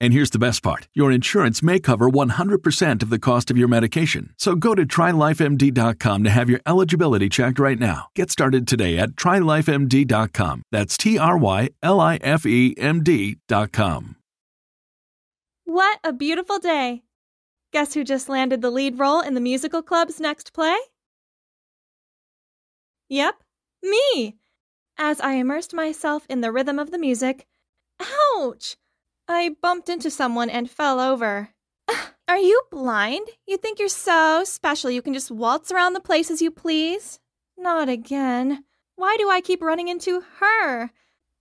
And here's the best part your insurance may cover 100% of the cost of your medication. So go to trylifemd.com to have your eligibility checked right now. Get started today at trylifemd.com. That's T R Y L I F E M D.com. What a beautiful day! Guess who just landed the lead role in the musical club's next play? Yep, me! As I immersed myself in the rhythm of the music. Ouch! I bumped into someone and fell over. Are you blind? You think you're so special you can just waltz around the place as you please? Not again. Why do I keep running into her?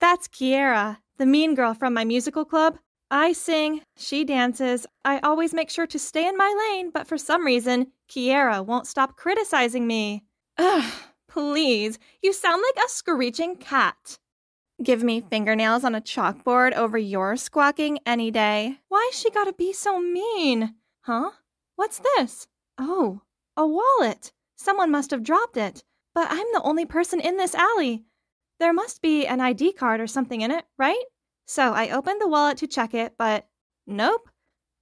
That's Kiera, the mean girl from my musical club. I sing, she dances. I always make sure to stay in my lane, but for some reason, Kiera won't stop criticizing me. Ugh, please, you sound like a screeching cat. Give me fingernails on a chalkboard over your squawking any day. Why's she gotta be so mean? Huh? What's this? Oh, a wallet. Someone must have dropped it. But I'm the only person in this alley. There must be an ID card or something in it, right? So I opened the wallet to check it, but nope.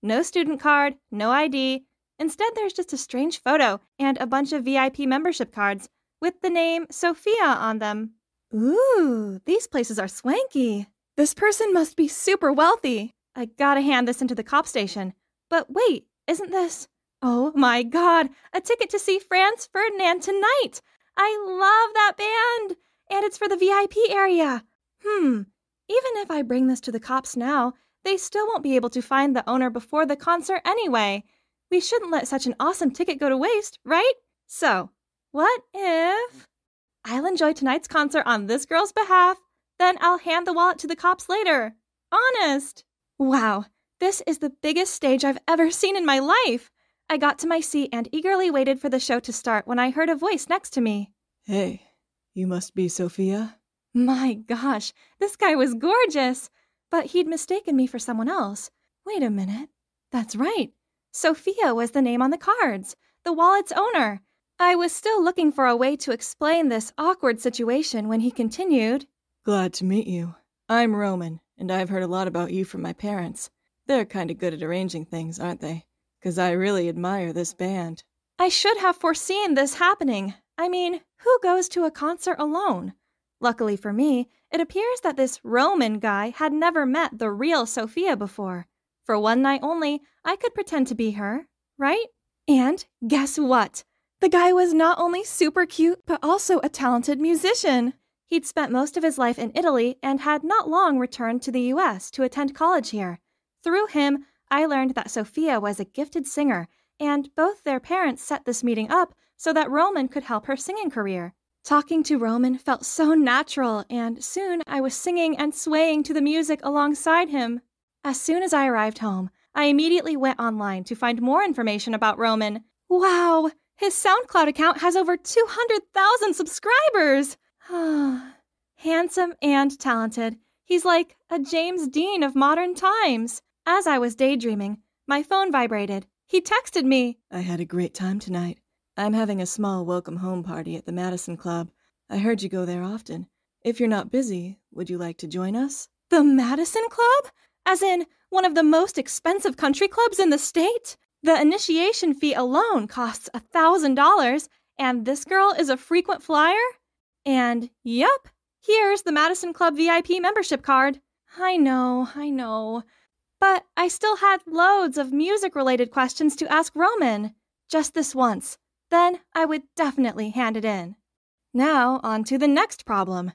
No student card, no ID. Instead, there's just a strange photo and a bunch of VIP membership cards with the name Sophia on them. Ooh, these places are swanky. This person must be super wealthy. I gotta hand this into the cop station. But wait, isn't this? Oh my god, a ticket to see Franz Ferdinand tonight! I love that band! And it's for the VIP area. Hmm, even if I bring this to the cops now, they still won't be able to find the owner before the concert anyway. We shouldn't let such an awesome ticket go to waste, right? So, what if. I'll enjoy tonight's concert on this girl's behalf. Then I'll hand the wallet to the cops later. Honest. Wow, this is the biggest stage I've ever seen in my life. I got to my seat and eagerly waited for the show to start when I heard a voice next to me. Hey, you must be Sophia? My gosh, this guy was gorgeous. But he'd mistaken me for someone else. Wait a minute. That's right. Sophia was the name on the cards, the wallet's owner. I was still looking for a way to explain this awkward situation when he continued. Glad to meet you. I'm Roman, and I've heard a lot about you from my parents. They're kind of good at arranging things, aren't they? Because I really admire this band. I should have foreseen this happening. I mean, who goes to a concert alone? Luckily for me, it appears that this Roman guy had never met the real Sophia before. For one night only, I could pretend to be her, right? And guess what? The guy was not only super cute, but also a talented musician. He'd spent most of his life in Italy and had not long returned to the US to attend college here. Through him, I learned that Sophia was a gifted singer, and both their parents set this meeting up so that Roman could help her singing career. Talking to Roman felt so natural, and soon I was singing and swaying to the music alongside him. As soon as I arrived home, I immediately went online to find more information about Roman. Wow! His SoundCloud account has over 200,000 subscribers. Handsome and talented. He's like a James Dean of modern times. As I was daydreaming, my phone vibrated. He texted me. I had a great time tonight. I'm having a small welcome home party at the Madison Club. I heard you go there often. If you're not busy, would you like to join us? The Madison Club? As in, one of the most expensive country clubs in the state? The initiation fee alone costs a $1,000, and this girl is a frequent flyer? And yep, here's the Madison Club VIP membership card. I know, I know. But I still had loads of music related questions to ask Roman. Just this once. Then I would definitely hand it in. Now, on to the next problem.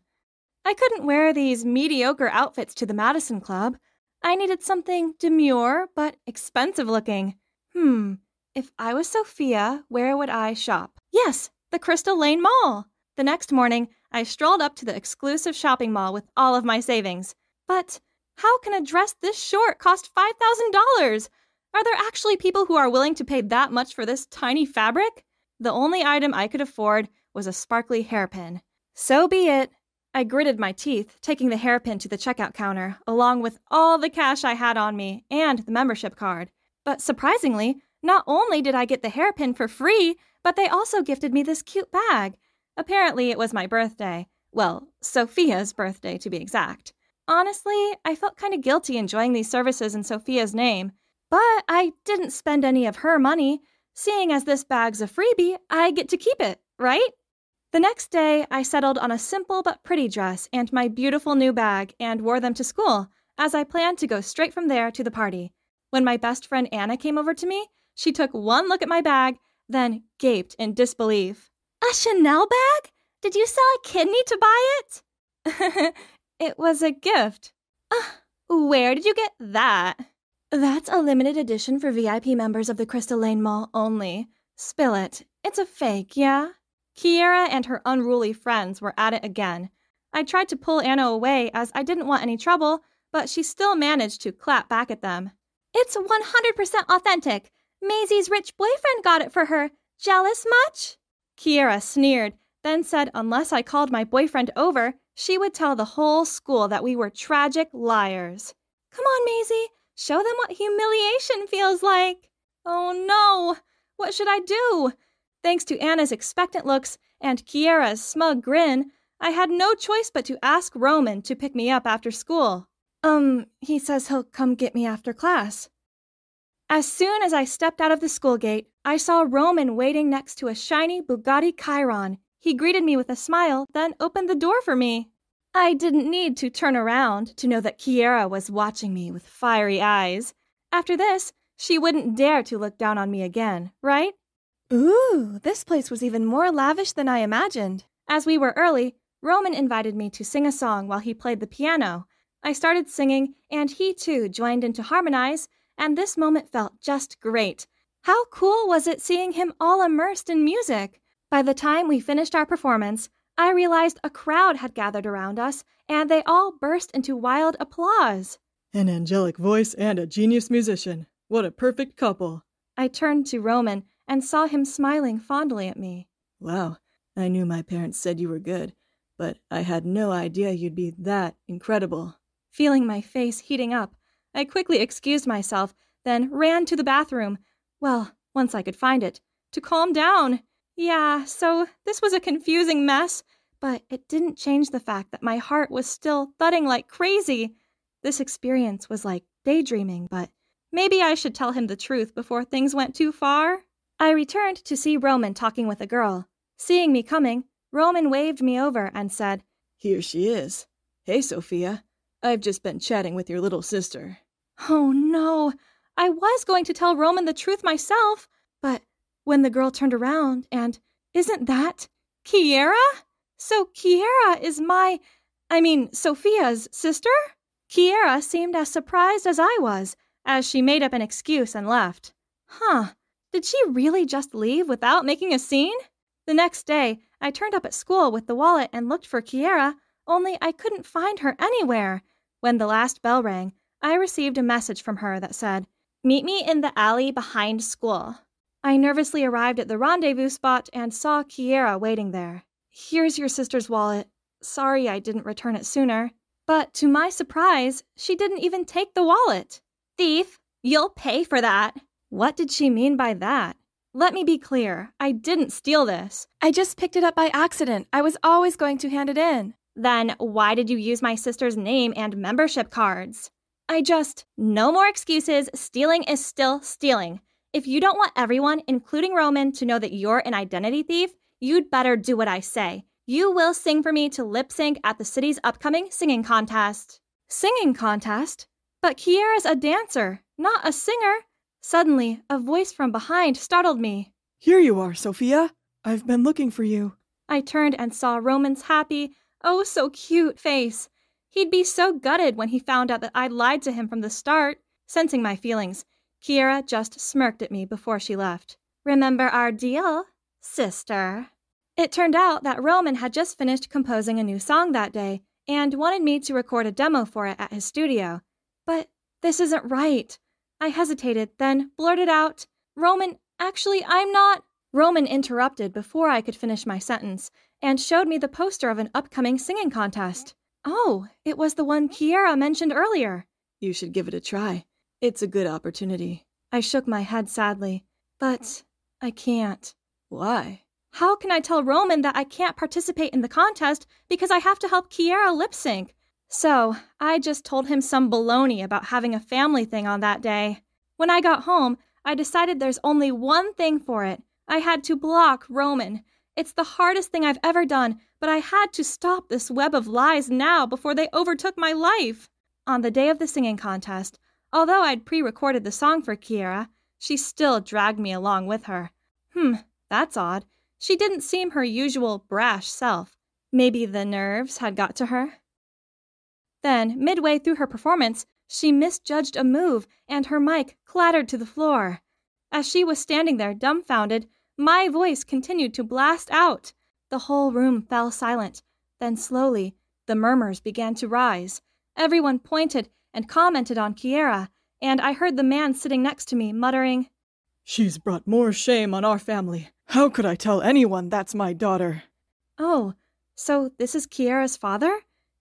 I couldn't wear these mediocre outfits to the Madison Club. I needed something demure but expensive looking. Hmm, if I was Sophia, where would I shop? Yes, the Crystal Lane Mall. The next morning, I strolled up to the exclusive shopping mall with all of my savings. But how can a dress this short cost $5,000? Are there actually people who are willing to pay that much for this tiny fabric? The only item I could afford was a sparkly hairpin. So be it. I gritted my teeth, taking the hairpin to the checkout counter, along with all the cash I had on me and the membership card. But surprisingly, not only did I get the hairpin for free, but they also gifted me this cute bag. Apparently, it was my birthday. Well, Sophia's birthday, to be exact. Honestly, I felt kind of guilty enjoying these services in Sophia's name, but I didn't spend any of her money. Seeing as this bag's a freebie, I get to keep it, right? The next day, I settled on a simple but pretty dress and my beautiful new bag and wore them to school, as I planned to go straight from there to the party. When my best friend Anna came over to me, she took one look at my bag, then gaped in disbelief. A Chanel bag? Did you sell a kidney to buy it? it was a gift. Uh, where did you get that? That's a limited edition for VIP members of the Crystal Lane Mall only. Spill it. It's a fake, yeah? Kiera and her unruly friends were at it again. I tried to pull Anna away as I didn't want any trouble, but she still managed to clap back at them. It's 100% authentic. Maisie's rich boyfriend got it for her. Jealous much? Kiera sneered, then said unless I called my boyfriend over, she would tell the whole school that we were tragic liars. Come on, Maisie, show them what humiliation feels like. Oh no, what should I do? Thanks to Anna's expectant looks and Kiera's smug grin, I had no choice but to ask Roman to pick me up after school. Um, he says he'll come get me after class. As soon as I stepped out of the school gate, I saw Roman waiting next to a shiny Bugatti Chiron. He greeted me with a smile, then opened the door for me. I didn't need to turn around to know that Kiera was watching me with fiery eyes. After this, she wouldn't dare to look down on me again, right? Ooh, this place was even more lavish than I imagined. As we were early, Roman invited me to sing a song while he played the piano. I started singing, and he too joined in to harmonize, and this moment felt just great. How cool was it seeing him all immersed in music? By the time we finished our performance, I realized a crowd had gathered around us, and they all burst into wild applause. An angelic voice and a genius musician. What a perfect couple. I turned to Roman and saw him smiling fondly at me. Wow, I knew my parents said you were good, but I had no idea you'd be that incredible. Feeling my face heating up, I quickly excused myself, then ran to the bathroom. Well, once I could find it, to calm down. Yeah, so this was a confusing mess, but it didn't change the fact that my heart was still thudding like crazy. This experience was like daydreaming, but maybe I should tell him the truth before things went too far. I returned to see Roman talking with a girl. Seeing me coming, Roman waved me over and said, Here she is. Hey, Sophia. I've just been chatting with your little sister. Oh no, I was going to tell Roman the truth myself, but when the girl turned around and, isn't that Kiera? So Kiera is my, I mean, Sophia's sister? Kiera seemed as surprised as I was, as she made up an excuse and left. Huh, did she really just leave without making a scene? The next day, I turned up at school with the wallet and looked for Kiera, only I couldn't find her anywhere. When the last bell rang, I received a message from her that said, Meet me in the alley behind school. I nervously arrived at the rendezvous spot and saw Kiera waiting there. Here's your sister's wallet. Sorry I didn't return it sooner. But to my surprise, she didn't even take the wallet. Thief, you'll pay for that. What did she mean by that? Let me be clear. I didn't steal this. I just picked it up by accident. I was always going to hand it in. Then why did you use my sister's name and membership cards? I just, no more excuses. Stealing is still stealing. If you don't want everyone, including Roman, to know that you're an identity thief, you'd better do what I say. You will sing for me to lip sync at the city's upcoming singing contest. Singing contest? But Kiera's a dancer, not a singer. Suddenly, a voice from behind startled me. Here you are, Sophia. I've been looking for you. I turned and saw Roman's happy, oh so cute face. He'd be so gutted when he found out that I'd lied to him from the start. Sensing my feelings, Kiera just smirked at me before she left. Remember our deal, sister? It turned out that Roman had just finished composing a new song that day and wanted me to record a demo for it at his studio. But this isn't right. I hesitated, then blurted out, Roman, actually, I'm not. Roman interrupted before I could finish my sentence and showed me the poster of an upcoming singing contest. Oh, it was the one Kiera mentioned earlier. You should give it a try. It's a good opportunity. I shook my head sadly. But I can't. Why? How can I tell Roman that I can't participate in the contest because I have to help Kiera lip sync? So I just told him some baloney about having a family thing on that day. When I got home, I decided there's only one thing for it. I had to block Roman. It's the hardest thing I've ever done, but I had to stop this web of lies now before they overtook my life. On the day of the singing contest, although I'd pre recorded the song for Kiera, she still dragged me along with her. Hmm, that's odd. She didn't seem her usual brash self. Maybe the nerves had got to her. Then, midway through her performance, she misjudged a move and her mic clattered to the floor. As she was standing there dumbfounded, my voice continued to blast out. The whole room fell silent. Then slowly, the murmurs began to rise. Everyone pointed and commented on Kiera, and I heard the man sitting next to me muttering, She's brought more shame on our family. How could I tell anyone that's my daughter? Oh, so this is Kiera's father?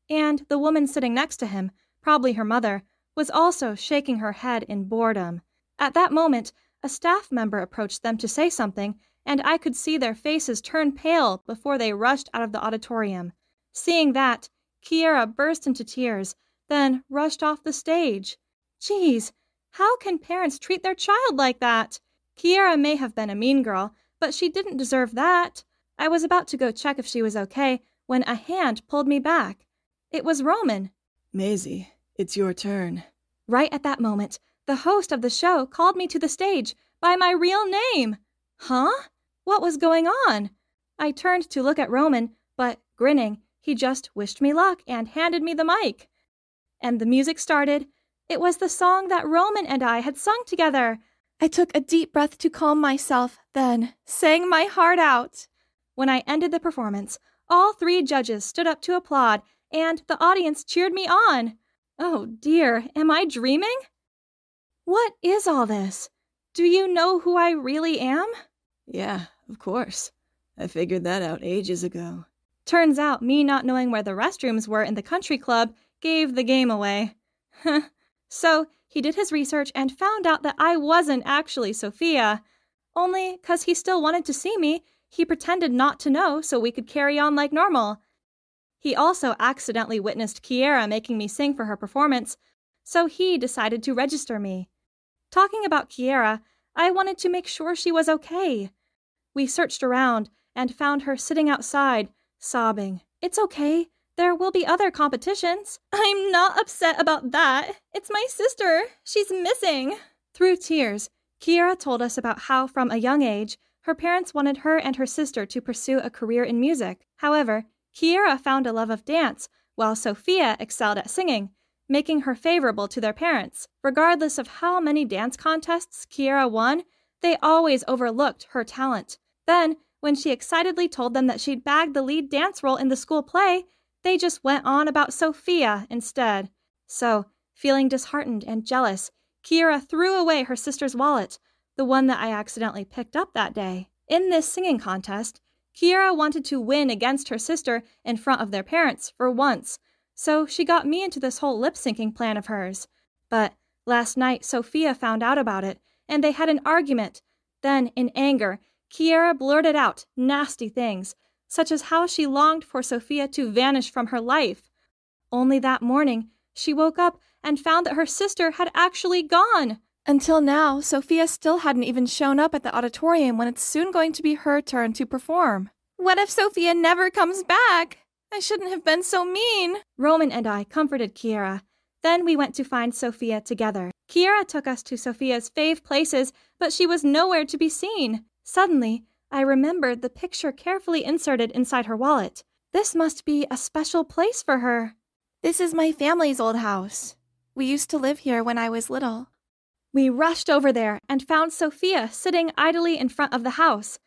And the woman sitting next to him, probably her mother, was also shaking her head in boredom. At that moment, a staff member approached them to say something, and I could see their faces turn pale before they rushed out of the auditorium. Seeing that, Kiera burst into tears, then rushed off the stage. Geez, how can parents treat their child like that? Kiera may have been a mean girl, but she didn't deserve that. I was about to go check if she was okay when a hand pulled me back. It was Roman. Maisie, it's your turn. Right at that moment, the host of the show called me to the stage by my real name. Huh? What was going on? I turned to look at Roman, but grinning, he just wished me luck and handed me the mic. And the music started. It was the song that Roman and I had sung together. I took a deep breath to calm myself, then sang my heart out. When I ended the performance, all three judges stood up to applaud and the audience cheered me on. Oh dear, am I dreaming? What is all this? Do you know who I really am? Yeah, of course. I figured that out ages ago. Turns out me not knowing where the restrooms were in the country club gave the game away. so he did his research and found out that I wasn't actually Sophia. Only 'cause he still wanted to see me, he pretended not to know so we could carry on like normal. He also accidentally witnessed Kiera making me sing for her performance, so he decided to register me. Talking about Kiera, I wanted to make sure she was okay. We searched around and found her sitting outside, sobbing. It's okay. There will be other competitions. I'm not upset about that. It's my sister. She's missing. Through tears, Kiera told us about how, from a young age, her parents wanted her and her sister to pursue a career in music. However, Kiera found a love of dance, while Sophia excelled at singing, making her favorable to their parents. Regardless of how many dance contests Kiera won, they always overlooked her talent. Then, when she excitedly told them that she'd bagged the lead dance role in the school play, they just went on about Sophia instead. So, feeling disheartened and jealous, Kiera threw away her sister's wallet, the one that I accidentally picked up that day. In this singing contest, Kiera wanted to win against her sister in front of their parents for once, so she got me into this whole lip syncing plan of hers. But last night, Sophia found out about it, and they had an argument. Then, in anger, Kiera blurted out nasty things, such as how she longed for Sophia to vanish from her life. Only that morning, She woke up and found that her sister had actually gone. Until now, Sophia still hadn't even shown up at the auditorium when it's soon going to be her turn to perform. What if Sophia never comes back? I shouldn't have been so mean. Roman and I comforted Kiera. Then we went to find Sophia together. Kiera took us to Sophia's fave places, but she was nowhere to be seen. Suddenly, I remembered the picture carefully inserted inside her wallet. This must be a special place for her. This is my family's old house. We used to live here when I was little. We rushed over there and found Sophia sitting idly in front of the house.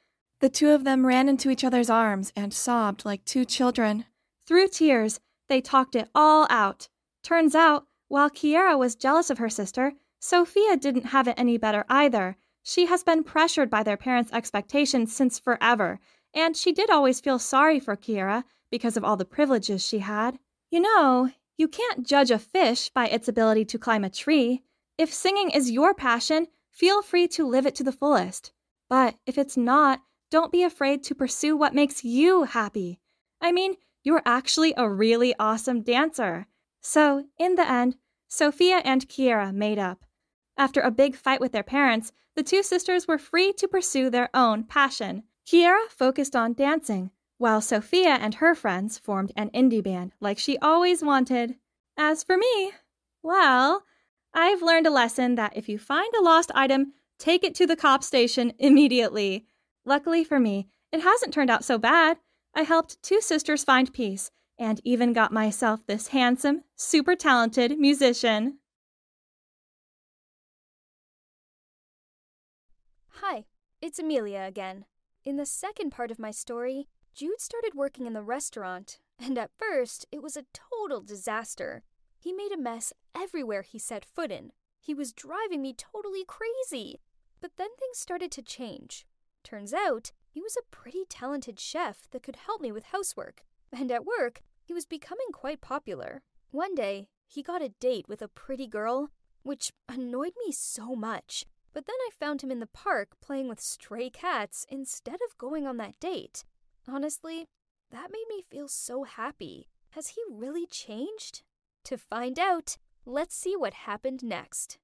The two of them ran into each other's arms and sobbed like two children. Through tears, they talked it all out. Turns out, while Kiera was jealous of her sister, Sophia didn't have it any better either. She has been pressured by their parents' expectations since forever, and she did always feel sorry for Kiera because of all the privileges she had. You know, you can't judge a fish by its ability to climb a tree. If singing is your passion, feel free to live it to the fullest. But if it's not, don't be afraid to pursue what makes you happy. I mean, you're actually a really awesome dancer. So, in the end, Sophia and Kiera made up. After a big fight with their parents, the two sisters were free to pursue their own passion. Kiera focused on dancing, while Sophia and her friends formed an indie band like she always wanted. As for me, well, I've learned a lesson that if you find a lost item, take it to the cop station immediately. Luckily for me, it hasn't turned out so bad. I helped two sisters find peace and even got myself this handsome, super talented musician. Hi, it's Amelia again. In the second part of my story, Jude started working in the restaurant, and at first, it was a total disaster. He made a mess everywhere he set foot in. He was driving me totally crazy. But then things started to change. Turns out, he was a pretty talented chef that could help me with housework. And at work, he was becoming quite popular. One day, he got a date with a pretty girl, which annoyed me so much. But then I found him in the park playing with stray cats instead of going on that date. Honestly, that made me feel so happy. Has he really changed? To find out, let's see what happened next.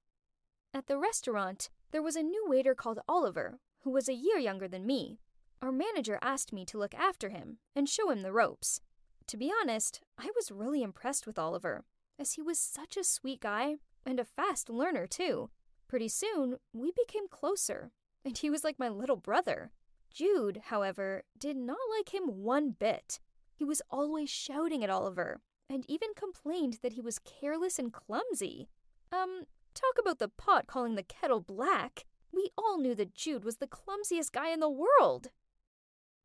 At the restaurant, there was a new waiter called Oliver, who was a year younger than me. Our manager asked me to look after him and show him the ropes. To be honest, I was really impressed with Oliver, as he was such a sweet guy and a fast learner, too. Pretty soon, we became closer, and he was like my little brother. Jude, however, did not like him one bit. He was always shouting at Oliver, and even complained that he was careless and clumsy. Um, talk about the pot calling the kettle black. We all knew that Jude was the clumsiest guy in the world.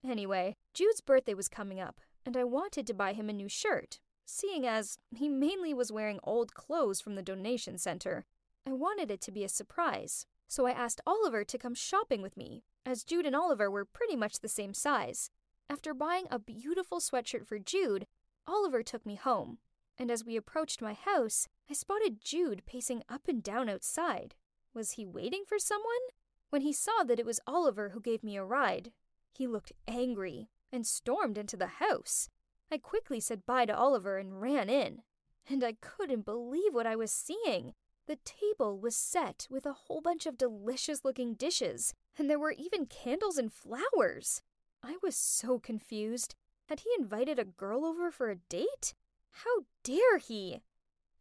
Anyway, Jude's birthday was coming up, and I wanted to buy him a new shirt, seeing as he mainly was wearing old clothes from the donation center. I wanted it to be a surprise, so I asked Oliver to come shopping with me, as Jude and Oliver were pretty much the same size. After buying a beautiful sweatshirt for Jude, Oliver took me home, and as we approached my house, I spotted Jude pacing up and down outside. Was he waiting for someone? When he saw that it was Oliver who gave me a ride, he looked angry and stormed into the house. I quickly said bye to Oliver and ran in, and I couldn't believe what I was seeing. The table was set with a whole bunch of delicious looking dishes, and there were even candles and flowers. I was so confused. Had he invited a girl over for a date? How dare he?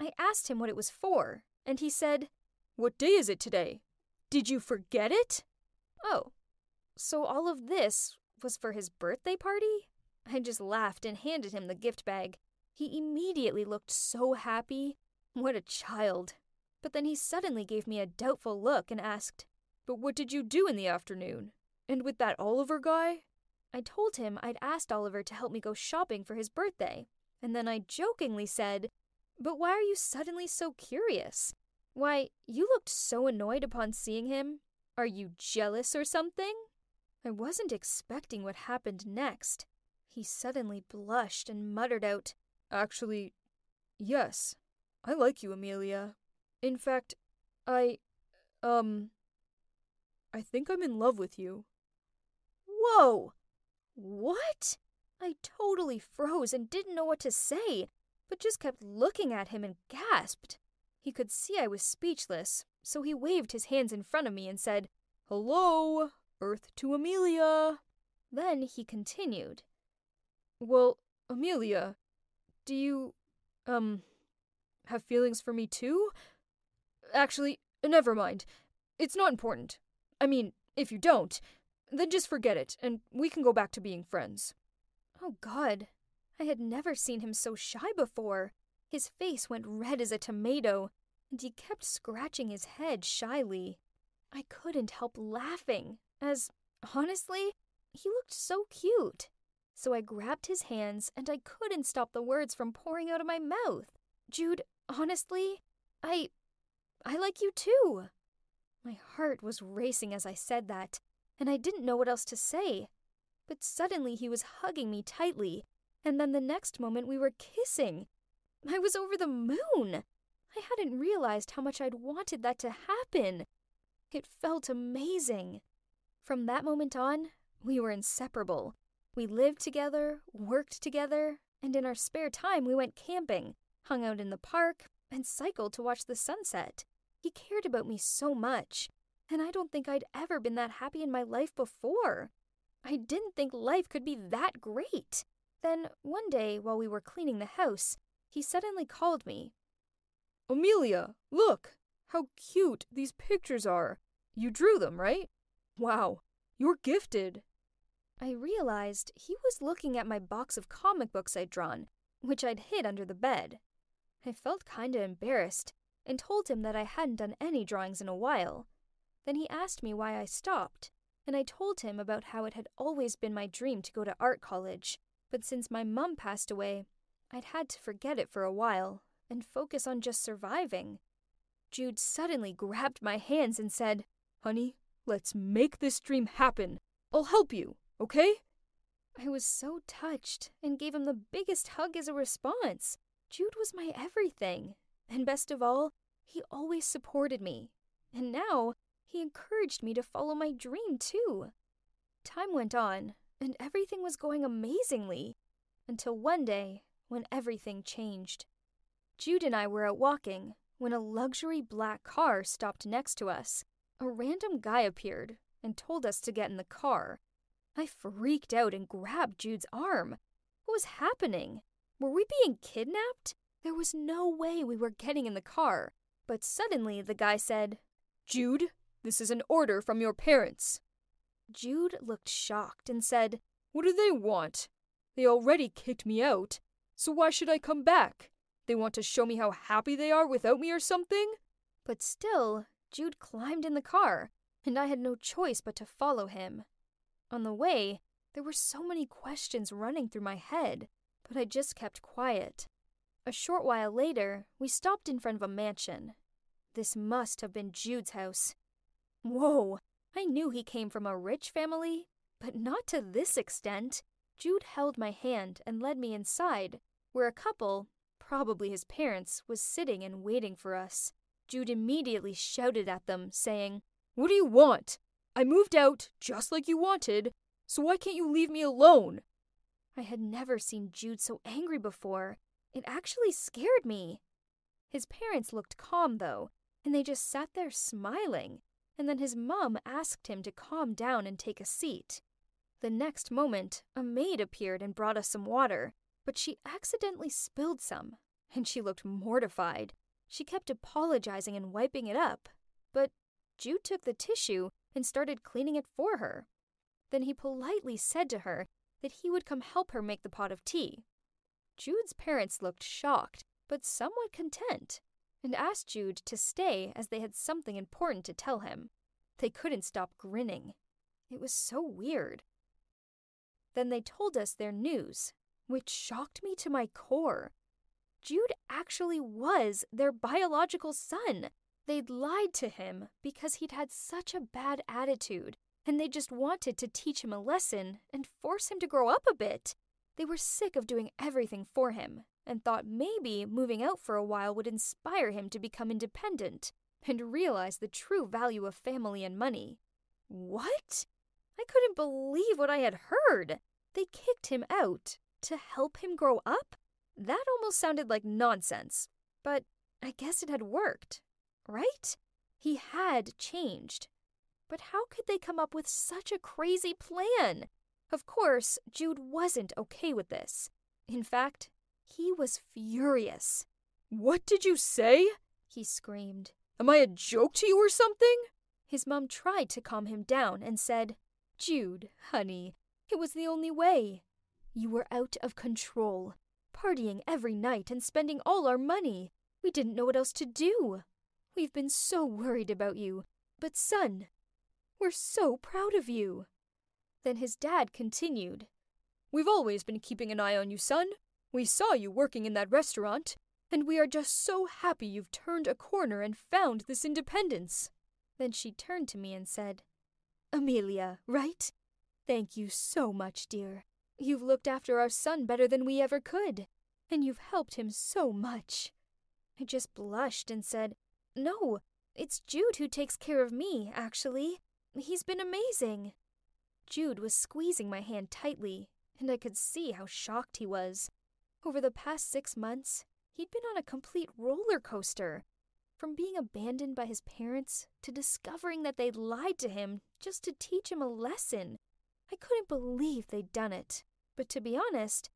I asked him what it was for, and he said, What day is it today? Did you forget it? Oh, so all of this was for his birthday party? I just laughed and handed him the gift bag. He immediately looked so happy. What a child. But then he suddenly gave me a doubtful look and asked, But what did you do in the afternoon? And with that Oliver guy? I told him I'd asked Oliver to help me go shopping for his birthday, and then I jokingly said, But why are you suddenly so curious? Why, you looked so annoyed upon seeing him. Are you jealous or something? I wasn't expecting what happened next. He suddenly blushed and muttered out, Actually, yes, I like you, Amelia. In fact, I. um. I think I'm in love with you. Whoa! What? I totally froze and didn't know what to say. but just kept looking at him and gasped. He could see I was speechless, so he waved his hands in front of me and said, Hello, Earth to Amelia. Then he continued, Well, Amelia, do you, um, have feelings for me too? Actually, never mind. It's not important. I mean, if you don't, then just forget it, and we can go back to being friends. Oh, God. I had never seen him so shy before. His face went red as a tomato, and he kept scratching his head shyly. I couldn't help laughing, as, honestly, he looked so cute. So I grabbed his hands, and I couldn't stop the words from pouring out of my mouth. Jude, honestly, I. I like you too. My heart was racing as I said that, and I didn't know what else to say. But suddenly he was hugging me tightly, and then the next moment we were kissing. I was over the moon. I hadn't realized how much I'd wanted that to happen. It felt amazing. From that moment on, we were inseparable. We lived together, worked together, and in our spare time we went camping, hung out in the park, and cycled to watch the sunset. He cared about me so much, and I don't think I'd ever been that happy in my life before. I didn't think life could be that great. Then, one day, while we were cleaning the house, he suddenly called me. Amelia, look! How cute these pictures are! You drew them, right? Wow, you're gifted. I realized he was looking at my box of comic books I'd drawn, which I'd hid under the bed. I felt kinda embarrassed and told him that I hadn't done any drawings in a while. Then he asked me why I stopped, and I told him about how it had always been my dream to go to art college, but since my mum passed away, I'd had to forget it for a while and focus on just surviving. Jude suddenly grabbed my hands and said, Honey, let's make this dream happen. I'll help you, okay? I was so touched and gave him the biggest hug as a response. Jude was my everything. And best of all, he always supported me. And now, he encouraged me to follow my dream, too. Time went on, and everything was going amazingly. Until one day, when everything changed. Jude and I were out walking when a luxury black car stopped next to us. A random guy appeared and told us to get in the car. I freaked out and grabbed Jude's arm. What was happening? Were we being kidnapped? There was no way we were getting in the car. But suddenly the guy said, Jude, this is an order from your parents. Jude looked shocked and said, What do they want? They already kicked me out, so why should I come back? They want to show me how happy they are without me or something? But still, Jude climbed in the car, and I had no choice but to follow him. On the way, there were so many questions running through my head, but I just kept quiet. A short while later, we stopped in front of a mansion. This must have been Jude's house. Whoa, I knew he came from a rich family, but not to this extent. Jude held my hand and led me inside, where a couple, probably his parents, was sitting and waiting for us. Jude immediately shouted at them, saying, What do you want? I moved out just like you wanted, so why can't you leave me alone? I had never seen Jude so angry before. It actually scared me. His parents looked calm, though, and they just sat there smiling, and then his mum asked him to calm down and take a seat. The next moment, a maid appeared and brought us some water, but she accidentally spilled some, and she looked mortified. She kept apologizing and wiping it up, but Jude took the tissue and started cleaning it for her. Then he politely said to her that he would come help her make the pot of tea. Jude's parents looked shocked, but somewhat content, and asked Jude to stay as they had something important to tell him. They couldn't stop grinning. It was so weird. Then they told us their news, which shocked me to my core. Jude actually was their biological son. They'd lied to him because he'd had such a bad attitude, and they just wanted to teach him a lesson and force him to grow up a bit. They were sick of doing everything for him and thought maybe moving out for a while would inspire him to become independent and realize the true value of family and money. What? I couldn't believe what I had heard. They kicked him out to help him grow up? That almost sounded like nonsense, but I guess it had worked, right? He had changed. But how could they come up with such a crazy plan? Of course, Jude wasn't okay with this. In fact, he was furious. What did you say? He screamed. Am I a joke to you or something? His mom tried to calm him down and said, Jude, honey, it was the only way. You were out of control, partying every night and spending all our money. We didn't know what else to do. We've been so worried about you. But, son, we're so proud of you. Then his dad continued, We've always been keeping an eye on you, son. We saw you working in that restaurant, and we are just so happy you've turned a corner and found this independence. Then she turned to me and said, Amelia, right? Thank you so much, dear. You've looked after our son better than we ever could, and you've helped him so much. I just blushed and said, No, it's Jude who takes care of me, actually. He's been amazing. Jude was squeezing my hand tightly, and I could see how shocked he was. Over the past six months, he'd been on a complete roller coaster. From being abandoned by his parents to discovering that they'd lied to him just to teach him a lesson. I couldn't believe they'd done it. But to be honest,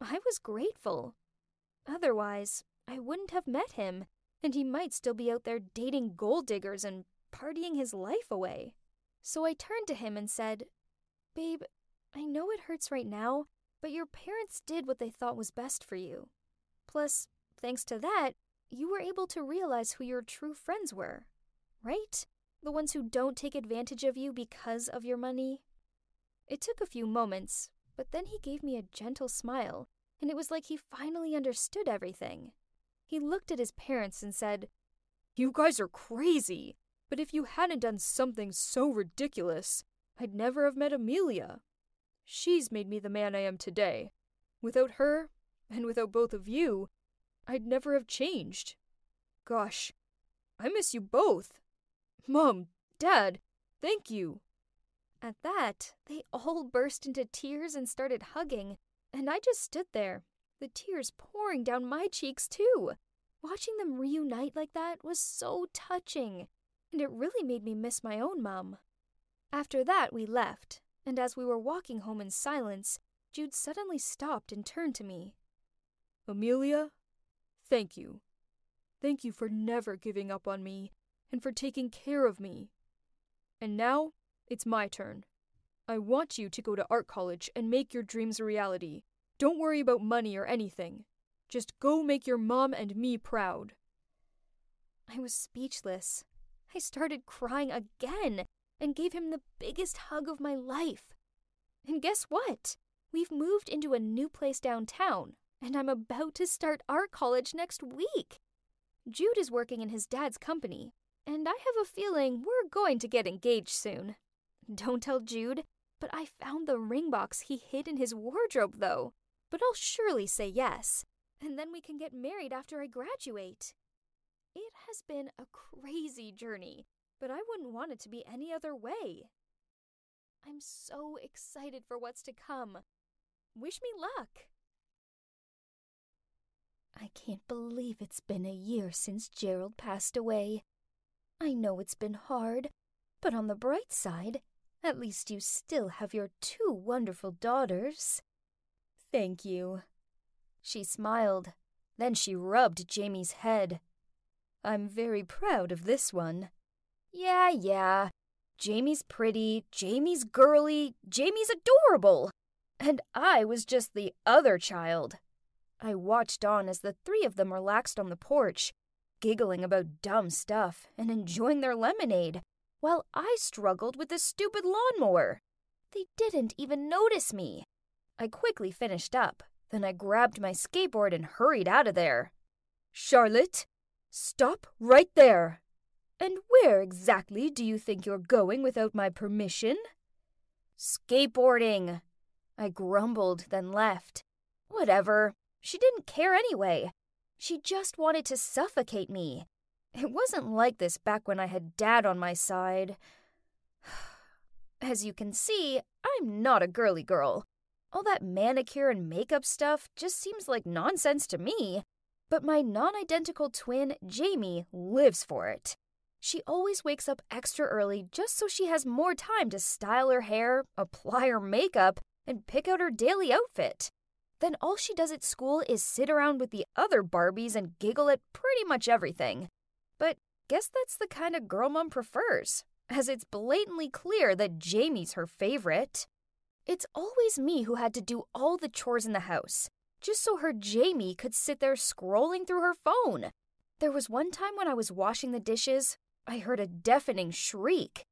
I was grateful. Otherwise, I wouldn't have met him, and he might still be out there dating gold diggers and partying his life away. So I turned to him and said, Babe, I know it hurts right now, but your parents did what they thought was best for you. Plus, thanks to that, you were able to realize who your true friends were, right? The ones who don't take advantage of you because of your money. It took a few moments, but then he gave me a gentle smile, and it was like he finally understood everything. He looked at his parents and said, You guys are crazy, but if you hadn't done something so ridiculous, I'd never have met Amelia. She's made me the man I am today. Without her, and without both of you, I'd never have changed. Gosh, I miss you both. Mom, Dad, thank you. At that, they all burst into tears and started hugging, and I just stood there, the tears pouring down my cheeks, too. Watching them reunite like that was so touching, and it really made me miss my own mom. After that, we left, and as we were walking home in silence, Jude suddenly stopped and turned to me. Amelia, thank you. Thank you for never giving up on me and for taking care of me. And now, it's my turn. I want you to go to art college and make your dreams a reality. Don't worry about money or anything. Just go make your mom and me proud. I was speechless. I started crying again and gave him the biggest hug of my life. And guess what? We've moved into a new place downtown, and I'm about to start art college next week. Jude is working in his dad's company, and I have a feeling we're going to get engaged soon. Don't tell Jude, but I found the ring box he hid in his wardrobe, though. But I'll surely say yes, and then we can get married after I graduate. It has been a crazy journey, but I wouldn't want it to be any other way. I'm so excited for what's to come. Wish me luck. I can't believe it's been a year since Gerald passed away. I know it's been hard, but on the bright side, at least you still have your two wonderful daughters. Thank you. She smiled. Then she rubbed Jamie's head. I'm very proud of this one. Yeah, yeah. Jamie's pretty, Jamie's girly, Jamie's adorable. And I was just the other child. I watched on as the three of them relaxed on the porch, giggling about dumb stuff and enjoying their lemonade, while I struggled with the stupid lawnmower. They didn't even notice me. I quickly finished up, then I grabbed my skateboard and hurried out of there. Charlotte, stop right there. And where exactly do you think you're going without my permission? Skateboarding. I grumbled, then left. Whatever. She didn't care anyway. She just wanted to suffocate me. It wasn't like this back when I had Dad on my side. As you can see, I'm not a girly girl. All that manicure and makeup stuff just seems like nonsense to me. But my non identical twin, Jamie, lives for it. She always wakes up extra early just so she has more time to style her hair, apply her makeup, and pick out her daily outfit. Then all she does at school is sit around with the other Barbies and giggle at pretty much everything. Guess that's the kind of girl mom prefers, as it's blatantly clear that Jamie's her favorite. It's always me who had to do all the chores in the house, just so her Jamie could sit there scrolling through her phone. There was one time when I was washing the dishes, I heard a deafening shriek.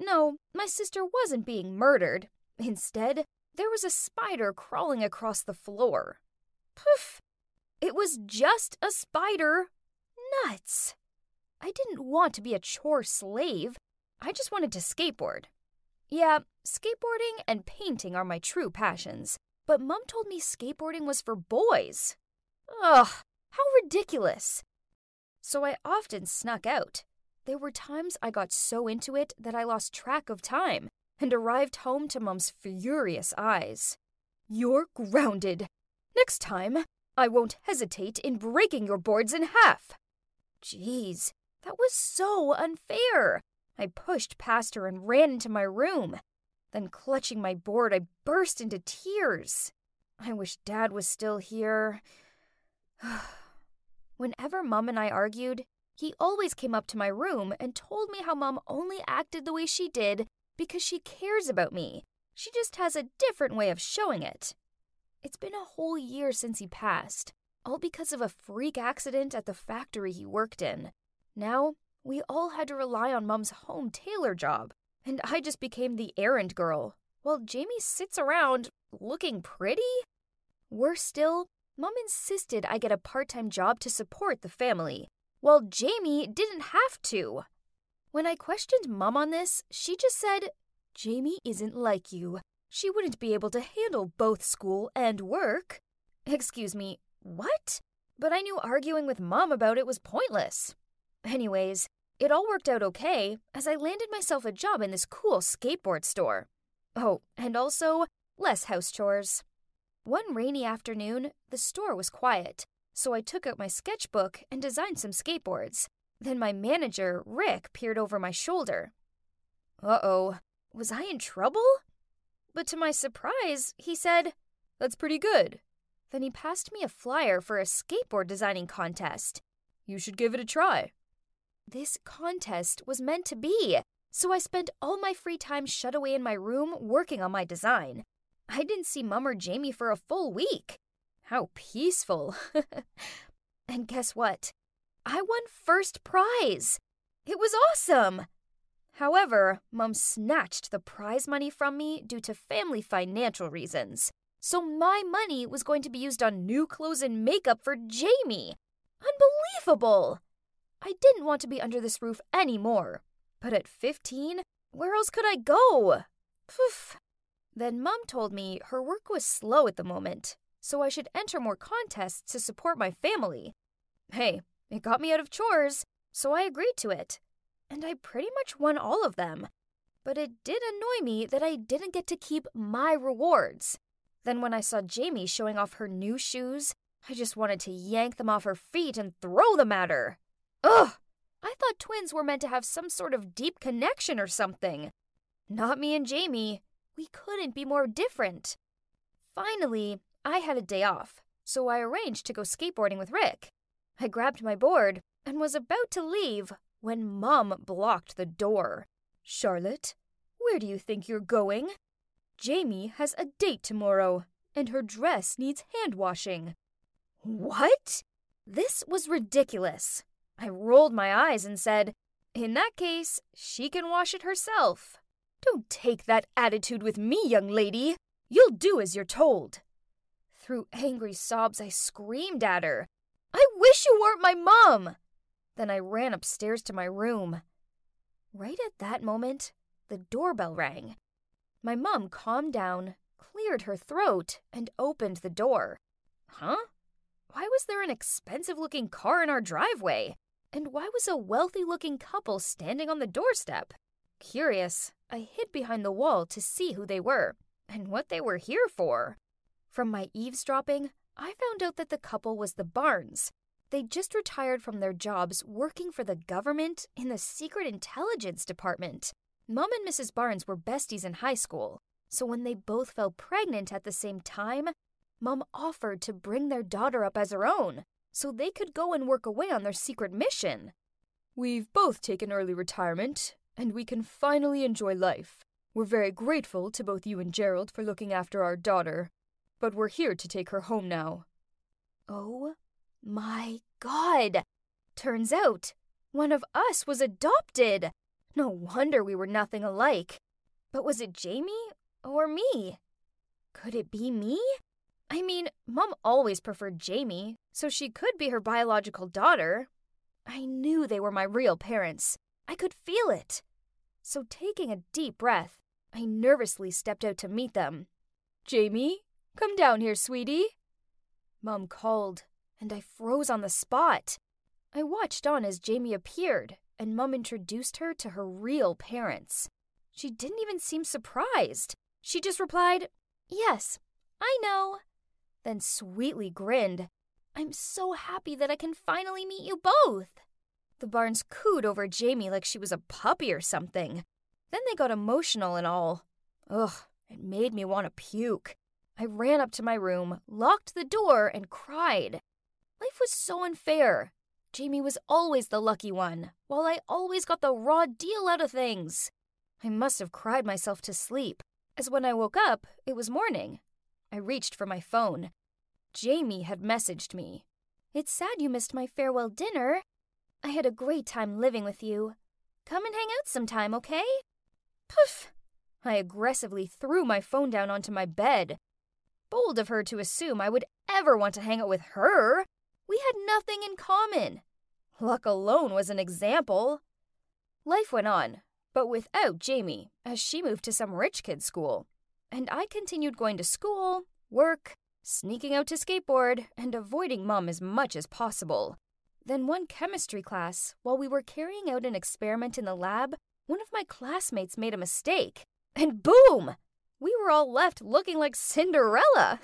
No, my sister wasn't being murdered. Instead, there was a spider crawling across the floor. Poof! It was just a spider. Nuts! I didn't want to be a chore slave. I just wanted to skateboard. Yeah, skateboarding and painting are my true passions, but Mum told me skateboarding was for boys. Ugh, how ridiculous! So I often snuck out. There were times I got so into it that I lost track of time and arrived home to Mum's furious eyes. You're grounded. Next time, I won't hesitate in breaking your boards in half. Jeez, that was so unfair. I pushed past her and ran into my room. Then, clutching my board, I burst into tears. I wish Dad was still here. Whenever Mom and I argued, he always came up to my room and told me how Mom only acted the way she did because she cares about me. She just has a different way of showing it. It's been a whole year since he passed, all because of a freak accident at the factory he worked in. Now, we all had to rely on Mum's home tailor job, and I just became the errand girl, while Jamie sits around looking pretty? Worse still, Mum insisted I get a part time job to support the family, while Jamie didn't have to. When I questioned Mum on this, she just said, Jamie isn't like you. She wouldn't be able to handle both school and work. Excuse me, what? But I knew arguing with Mum about it was pointless. Anyways, it all worked out okay as I landed myself a job in this cool skateboard store. Oh, and also less house chores. One rainy afternoon, the store was quiet, so I took out my sketchbook and designed some skateboards. Then my manager, Rick, peered over my shoulder. Uh oh, was I in trouble? But to my surprise, he said, That's pretty good. Then he passed me a flyer for a skateboard designing contest. You should give it a try. This contest was meant to be, so I spent all my free time shut away in my room working on my design. I didn't see Mum or Jamie for a full week. How peaceful. and guess what? I won first prize. It was awesome. However, Mum snatched the prize money from me due to family financial reasons. So my money was going to be used on new clothes and makeup for Jamie. Unbelievable! I didn't want to be under this roof anymore. But at 15, where else could I go? Poof. Then Mum told me her work was slow at the moment, so I should enter more contests to support my family. Hey, it got me out of chores, so I agreed to it. And I pretty much won all of them. But it did annoy me that I didn't get to keep my rewards. Then, when I saw Jamie showing off her new shoes, I just wanted to yank them off her feet and throw them at her. Ugh! I thought twins were meant to have some sort of deep connection or something. Not me and Jamie. We couldn't be more different. Finally, I had a day off, so I arranged to go skateboarding with Rick. I grabbed my board and was about to leave when Mum blocked the door. Charlotte, where do you think you're going? Jamie has a date tomorrow, and her dress needs hand washing. What? This was ridiculous. I rolled my eyes and said, In that case, she can wash it herself. Don't take that attitude with me, young lady. You'll do as you're told. Through angry sobs, I screamed at her, I wish you weren't my mom! Then I ran upstairs to my room. Right at that moment, the doorbell rang. My mom calmed down, cleared her throat, and opened the door. Huh? Why was there an expensive looking car in our driveway? And why was a wealthy looking couple standing on the doorstep? Curious, I hid behind the wall to see who they were and what they were here for. From my eavesdropping, I found out that the couple was the Barnes. They just retired from their jobs working for the government in the Secret Intelligence Department. Mom and Mrs. Barnes were besties in high school, so when they both fell pregnant at the same time, Mom offered to bring their daughter up as her own so they could go and work away on their secret mission. We've both taken early retirement, and we can finally enjoy life. We're very grateful to both you and Gerald for looking after our daughter, but we're here to take her home now. Oh my god! Turns out, one of us was adopted! No wonder we were nothing alike. But was it Jamie or me? Could it be me? I mean, Mom always preferred Jamie, so she could be her biological daughter. I knew they were my real parents. I could feel it. So, taking a deep breath, I nervously stepped out to meet them. Jamie, come down here, sweetie. Mom called, and I froze on the spot. I watched on as Jamie appeared, and Mum introduced her to her real parents. She didn't even seem surprised. She just replied, Yes, I know then sweetly grinned. I'm so happy that I can finally meet you both. The Barnes cooed over Jamie like she was a puppy or something. Then they got emotional and all. Ugh, it made me want to puke. I ran up to my room, locked the door, and cried. Life was so unfair. Jamie was always the lucky one, while I always got the raw deal out of things. I must have cried myself to sleep, as when I woke up, it was morning. I reached for my phone. Jamie had messaged me. It's sad you missed my farewell dinner. I had a great time living with you. Come and hang out sometime, okay? Poof! I aggressively threw my phone down onto my bed. Bold of her to assume I would ever want to hang out with her. We had nothing in common. Luck alone was an example. Life went on, but without Jamie, as she moved to some rich kid's school and I continued going to school, work, sneaking out to skateboard, and avoiding mom as much as possible. Then, one chemistry class, while we were carrying out an experiment in the lab, one of my classmates made a mistake. And boom! We were all left looking like Cinderella.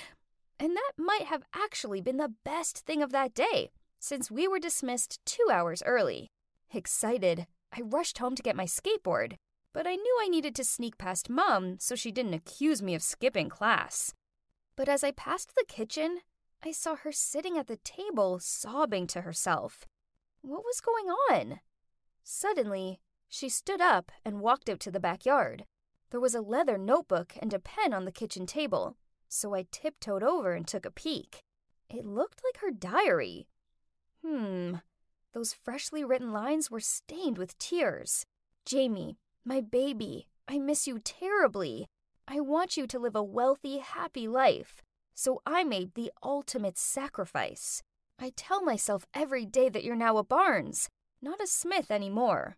and that might have actually been the best thing of that day, since we were dismissed two hours early. Excited, I rushed home to get my skateboard, but I knew I needed to sneak past Mum so she didn't accuse me of skipping class. But as I passed the kitchen, I saw her sitting at the table sobbing to herself. What was going on? Suddenly, she stood up and walked out to the backyard. There was a leather notebook and a pen on the kitchen table, so I tiptoed over and took a peek. It looked like her diary. Hmm, those freshly written lines were stained with tears. Jamie, my baby, I miss you terribly. I want you to live a wealthy, happy life. So I made the ultimate sacrifice. I tell myself every day that you're now a Barnes, not a Smith anymore.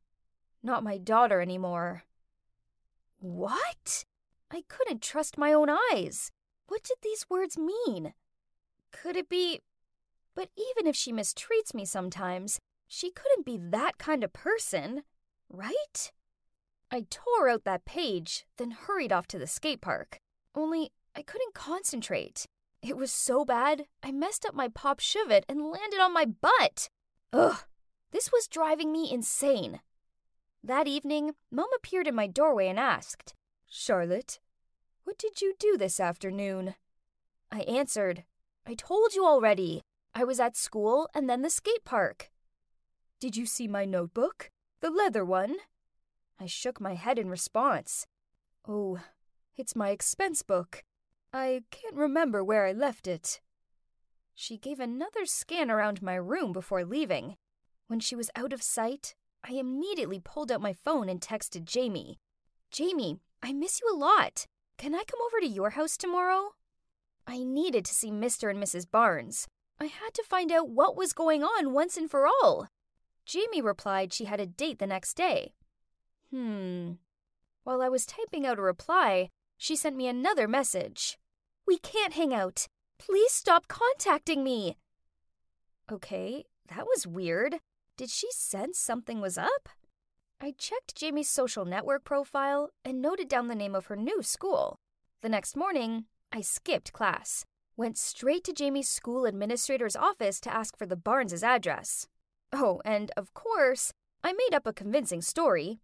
Not my daughter anymore. What? I couldn't trust my own eyes. What did these words mean? Could it be. But even if she mistreats me sometimes, she couldn't be that kind of person, right? I tore out that page, then hurried off to the skate park. Only I couldn't concentrate. It was so bad, I messed up my pop shove and landed on my butt. Ugh, this was driving me insane. That evening, Mom appeared in my doorway and asked, Charlotte, what did you do this afternoon? I answered, I told you already. I was at school and then the skate park. Did you see my notebook? The leather one? I shook my head in response. Oh, it's my expense book. I can't remember where I left it. She gave another scan around my room before leaving. When she was out of sight, I immediately pulled out my phone and texted Jamie. Jamie, I miss you a lot. Can I come over to your house tomorrow? I needed to see Mr. and Mrs. Barnes. I had to find out what was going on once and for all. Jamie replied she had a date the next day. Hmm. While I was typing out a reply, she sent me another message. We can't hang out. Please stop contacting me. Okay, that was weird. Did she sense something was up? I checked Jamie's social network profile and noted down the name of her new school. The next morning, I skipped class, went straight to Jamie's school administrator's office to ask for the Barnes' address. Oh, and of course, I made up a convincing story.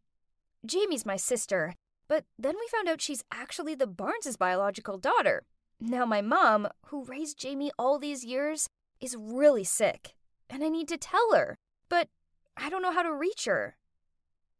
Jamie's my sister, but then we found out she's actually the Barnes' biological daughter. Now, my mom, who raised Jamie all these years, is really sick, and I need to tell her, but I don't know how to reach her.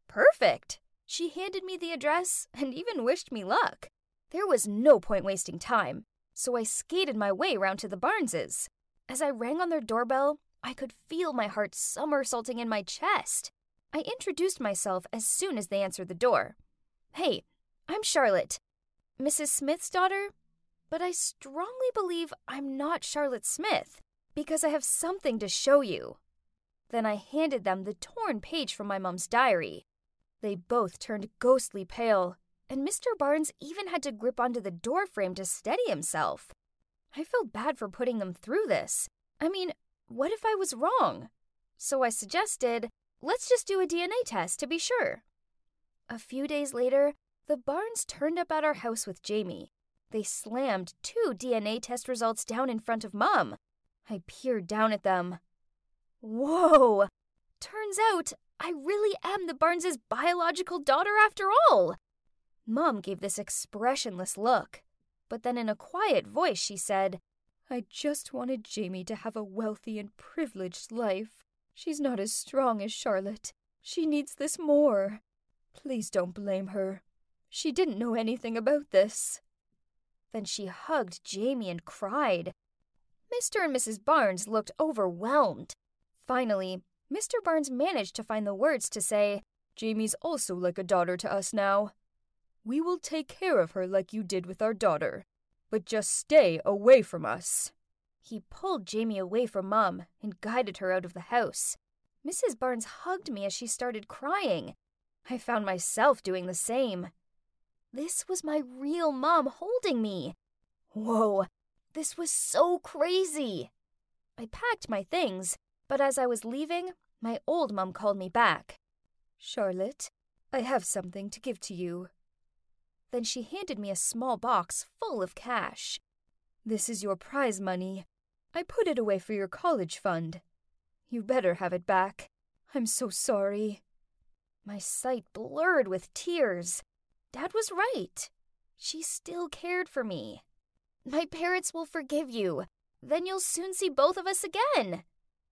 Perfect! She handed me the address and even wished me luck. There was no point wasting time, so I skated my way round to the Barneses. As I rang on their doorbell, I could feel my heart somersaulting in my chest. I introduced myself as soon as they answered the door. Hey, I'm Charlotte, Mrs. Smith's daughter, but I strongly believe I'm not Charlotte Smith because I have something to show you. Then I handed them the torn page from my mum's diary. They both turned ghostly pale, and Mr. Barnes even had to grip onto the doorframe to steady himself. I felt bad for putting them through this. I mean, what if I was wrong? So I suggested, let's just do a DNA test to be sure. A few days later, the Barnes turned up at our house with Jamie. They slammed two DNA test results down in front of Mom. I peered down at them. Whoa! Turns out I really am the Barnes' biological daughter after all. Mom gave this expressionless look, but then in a quiet voice she said, I just wanted Jamie to have a wealthy and privileged life. She's not as strong as Charlotte. She needs this more. Please don't blame her. She didn't know anything about this. Then she hugged Jamie and cried. Mr. and Mrs. Barnes looked overwhelmed. Finally, Mr. Barnes managed to find the words to say, Jamie's also like a daughter to us now. We will take care of her like you did with our daughter, but just stay away from us. He pulled Jamie away from Mom and guided her out of the house. Mrs. Barnes hugged me as she started crying. I found myself doing the same. This was my real mom holding me. Whoa, this was so crazy. I packed my things, but as I was leaving, my old mom called me back. Charlotte, I have something to give to you. Then she handed me a small box full of cash. This is your prize money. I put it away for your college fund. You better have it back. I'm so sorry. My sight blurred with tears. Dad was right. She still cared for me. My parents will forgive you. Then you'll soon see both of us again,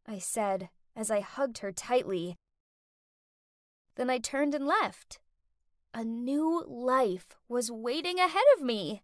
I said as I hugged her tightly. Then I turned and left. A new life was waiting ahead of me.